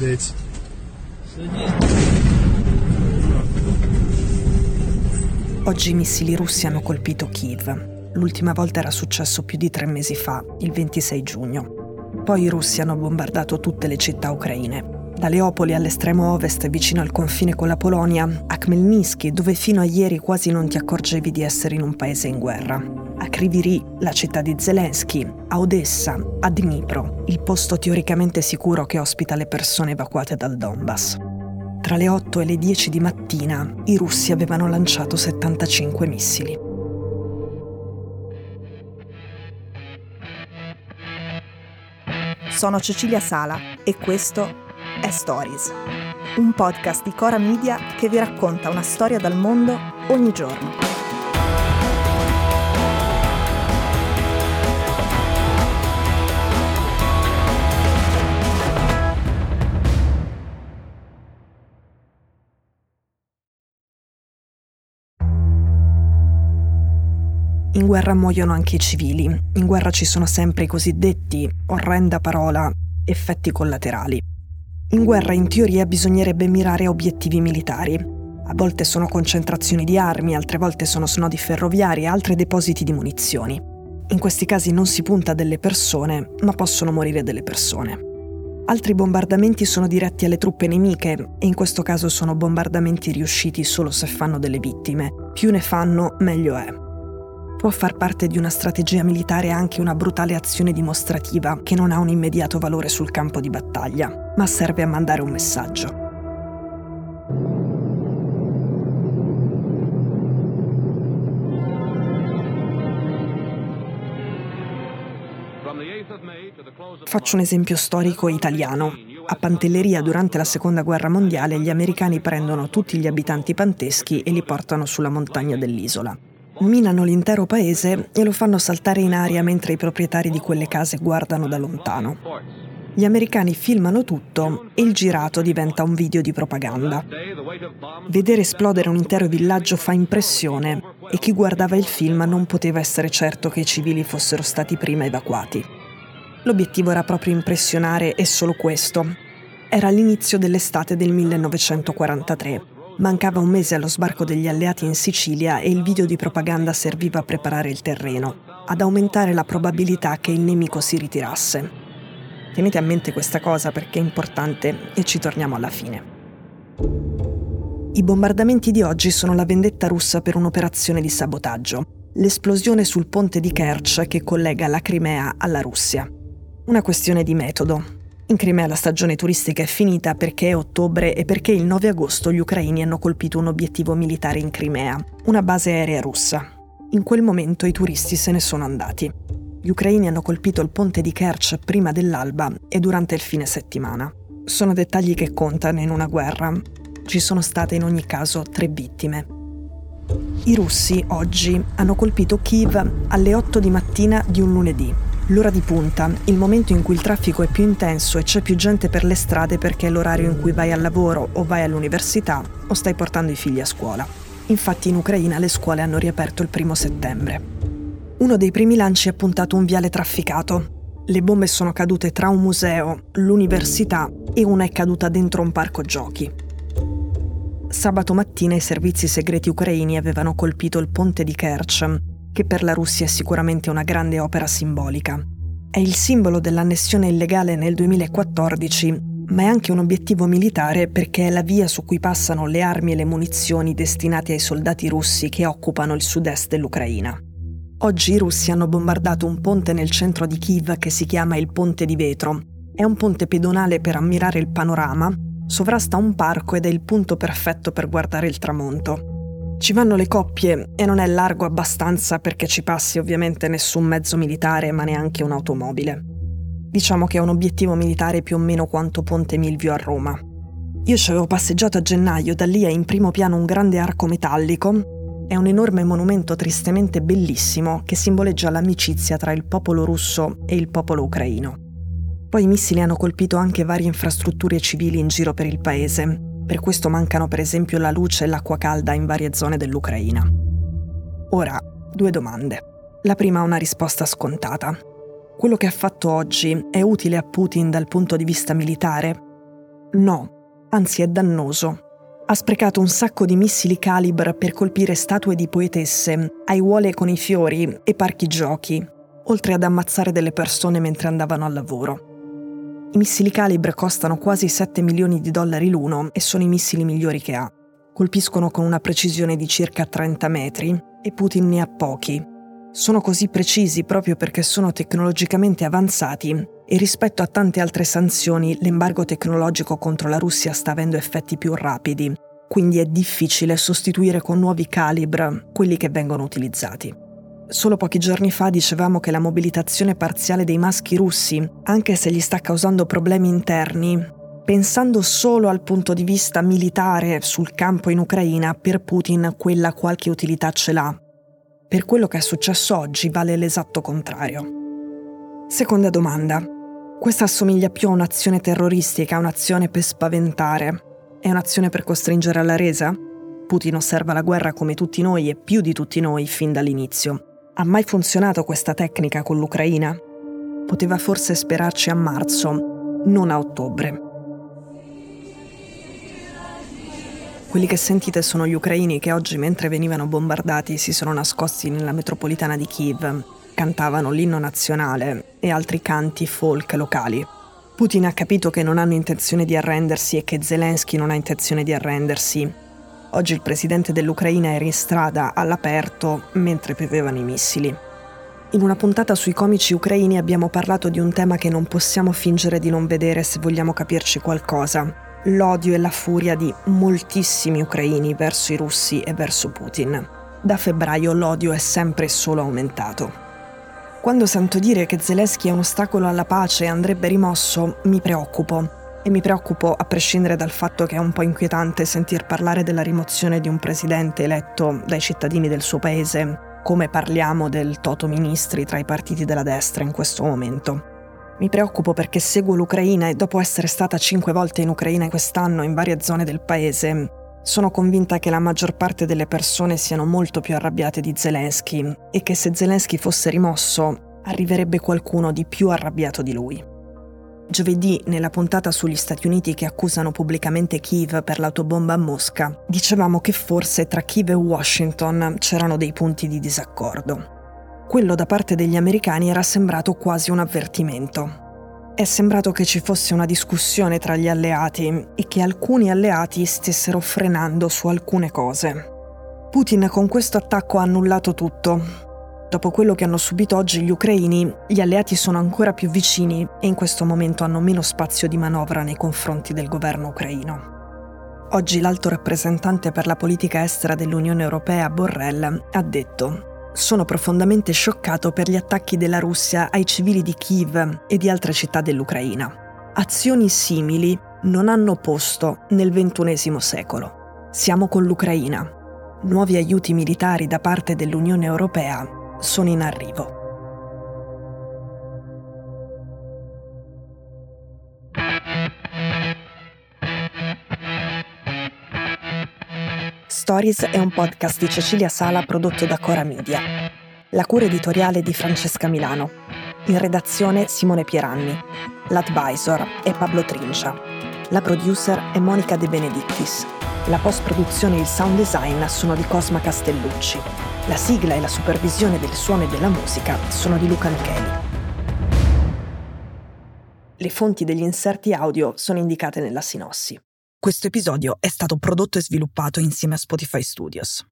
здесь. Oggi i missili russi hanno colpito Kiev. L'ultima volta era successo più di tre mesi fa, il 26 giugno. Poi i russi hanno bombardato tutte le città ucraine. da Leopoli all'estremo ovest, vicino al confine con la Polonia, a Khmelnytsky, dove fino a ieri quasi non ti accorgevi di essere in un paese in guerra. A Kryvyi, la città di Zelensky, a Odessa, a Dnipro, il posto teoricamente sicuro che ospita le persone evacuate dal Donbass. Tra le 8 e le 10 di mattina i russi avevano lanciato 75 missili. Sono Cecilia Sala e questo è Stories, un podcast di Cora Media che vi racconta una storia dal mondo ogni giorno. In guerra muoiono anche i civili, in guerra ci sono sempre i cosiddetti, orrenda parola, effetti collaterali. In guerra in teoria bisognerebbe mirare a obiettivi militari. A volte sono concentrazioni di armi, altre volte sono snodi ferroviari, altre depositi di munizioni. In questi casi non si punta delle persone, ma possono morire delle persone. Altri bombardamenti sono diretti alle truppe nemiche e in questo caso sono bombardamenti riusciti solo se fanno delle vittime. Più ne fanno, meglio è può far parte di una strategia militare anche una brutale azione dimostrativa che non ha un immediato valore sul campo di battaglia, ma serve a mandare un messaggio. Faccio un esempio storico italiano. A Pantelleria durante la Seconda Guerra Mondiale gli americani prendono tutti gli abitanti panteschi e li portano sulla montagna dell'isola minano l'intero paese e lo fanno saltare in aria mentre i proprietari di quelle case guardano da lontano. Gli americani filmano tutto e il girato diventa un video di propaganda. Vedere esplodere un intero villaggio fa impressione e chi guardava il film non poteva essere certo che i civili fossero stati prima evacuati. L'obiettivo era proprio impressionare e solo questo. Era l'inizio dell'estate del 1943 Mancava un mese allo sbarco degli alleati in Sicilia e il video di propaganda serviva a preparare il terreno, ad aumentare la probabilità che il nemico si ritirasse. Tenete a mente questa cosa perché è importante e ci torniamo alla fine. I bombardamenti di oggi sono la vendetta russa per un'operazione di sabotaggio, l'esplosione sul ponte di Kerch che collega la Crimea alla Russia. Una questione di metodo, in Crimea la stagione turistica è finita perché è ottobre e perché il 9 agosto gli ucraini hanno colpito un obiettivo militare in Crimea, una base aerea russa. In quel momento i turisti se ne sono andati. Gli ucraini hanno colpito il ponte di Kerch prima dell'alba e durante il fine settimana. Sono dettagli che contano in una guerra. Ci sono state in ogni caso tre vittime. I russi oggi hanno colpito Kiev alle 8 di mattina di un lunedì, L'ora di punta, il momento in cui il traffico è più intenso e c'è più gente per le strade perché è l'orario in cui vai al lavoro o vai all'università o stai portando i figli a scuola. Infatti in Ucraina le scuole hanno riaperto il primo settembre. Uno dei primi lanci ha puntato un viale trafficato. Le bombe sono cadute tra un museo, l'università e una è caduta dentro un parco giochi. Sabato mattina i servizi segreti ucraini avevano colpito il ponte di Kerch, che per la Russia è sicuramente una grande opera simbolica. È il simbolo dell'annessione illegale nel 2014, ma è anche un obiettivo militare perché è la via su cui passano le armi e le munizioni destinate ai soldati russi che occupano il sud-est dell'Ucraina. Oggi i russi hanno bombardato un ponte nel centro di Kiev che si chiama il Ponte di Vetro. È un ponte pedonale per ammirare il panorama, sovrasta un parco ed è il punto perfetto per guardare il tramonto. Ci vanno le coppie e non è largo abbastanza perché ci passi ovviamente nessun mezzo militare ma neanche un'automobile. Diciamo che è un obiettivo militare più o meno quanto Ponte Milvio a Roma. Io ci avevo passeggiato a gennaio, da lì è in primo piano un grande arco metallico, è un enorme monumento tristemente bellissimo che simboleggia l'amicizia tra il popolo russo e il popolo ucraino. Poi i missili hanno colpito anche varie infrastrutture civili in giro per il paese, per questo mancano per esempio la luce e l'acqua calda in varie zone dell'Ucraina. Ora, due domande. La prima ha una risposta scontata. Quello che ha fatto oggi è utile a Putin dal punto di vista militare? No, anzi è dannoso. Ha sprecato un sacco di missili calibre per colpire statue di poetesse, aiuole con i fiori e parchi giochi, oltre ad ammazzare delle persone mentre andavano al lavoro. I missili calibre costano quasi 7 milioni di dollari l'uno e sono i missili migliori che ha. Colpiscono con una precisione di circa 30 metri e Putin ne ha pochi. Sono così precisi proprio perché sono tecnologicamente avanzati e rispetto a tante altre sanzioni l'embargo tecnologico contro la Russia sta avendo effetti più rapidi, quindi è difficile sostituire con nuovi calibre quelli che vengono utilizzati. Solo pochi giorni fa dicevamo che la mobilitazione parziale dei maschi russi, anche se gli sta causando problemi interni, pensando solo al punto di vista militare sul campo in Ucraina, per Putin quella qualche utilità ce l'ha. Per quello che è successo oggi vale l'esatto contrario. Seconda domanda. Questa assomiglia più a un'azione terroristica, un'azione per spaventare. È un'azione per costringere alla resa? Putin osserva la guerra come tutti noi e più di tutti noi fin dall'inizio. Ha mai funzionato questa tecnica con l'Ucraina? Poteva forse sperarci a marzo, non a ottobre. Quelli che sentite sono gli ucraini che oggi, mentre venivano bombardati, si sono nascosti nella metropolitana di Kiev, cantavano l'inno nazionale e altri canti folk locali. Putin ha capito che non hanno intenzione di arrendersi e che Zelensky non ha intenzione di arrendersi Oggi il presidente dell'Ucraina era in strada all'aperto mentre piovevano i missili. In una puntata sui comici ucraini abbiamo parlato di un tema che non possiamo fingere di non vedere se vogliamo capirci qualcosa. L'odio e la furia di moltissimi ucraini verso i russi e verso Putin. Da febbraio l'odio è sempre solo aumentato. Quando sento dire che Zelensky è un ostacolo alla pace e andrebbe rimosso, mi preoccupo e mi preoccupo a prescindere dal fatto che è un po' inquietante sentir parlare della rimozione di un presidente eletto dai cittadini del suo paese, come parliamo del toto ministri tra i partiti della destra in questo momento. Mi preoccupo perché seguo l'Ucraina e dopo essere stata cinque volte in Ucraina quest'anno in varie zone del paese, sono convinta che la maggior parte delle persone siano molto più arrabbiate di Zelensky e che se Zelensky fosse rimosso arriverebbe qualcuno di più arrabbiato di lui. Giovedì, nella puntata sugli Stati Uniti che accusano pubblicamente Kiev per l'autobomba a Mosca, dicevamo che forse tra Kiev e Washington c'erano dei punti di disaccordo. Quello da parte degli americani era sembrato quasi un avvertimento. È sembrato che ci fosse una discussione tra gli alleati e che alcuni alleati stessero frenando su alcune cose. Putin con questo attacco ha annullato tutto, Dopo quello che hanno subito oggi gli ucraini, gli alleati sono ancora più vicini e in questo momento hanno meno spazio di manovra nei confronti del governo ucraino. Oggi l'alto rappresentante per la politica estera dell'Unione Europea, Borrell, ha detto sono profondamente scioccato per gli attacchi della Russia ai civili di Kiev e di altre città dell'Ucraina. Azioni simili non hanno posto nel XXI secolo. Siamo con l'Ucraina. Nuovi aiuti militari da parte dell'Unione Europea sono in arrivo. Stories è un podcast di Cecilia Sala prodotto da Cora Media. La cura editoriale di Francesca Milano. In redazione Simone Pieranni. L'advisor è Pablo Trincia. La producer è Monica De Benedictis. La post-produzione e il sound design sono di Cosma Castellucci. La sigla e la supervisione del suono e della musica sono di Luca Micheli. Le fonti degli inserti audio sono indicate nella sinossi. Questo episodio è stato prodotto e sviluppato insieme a Spotify Studios.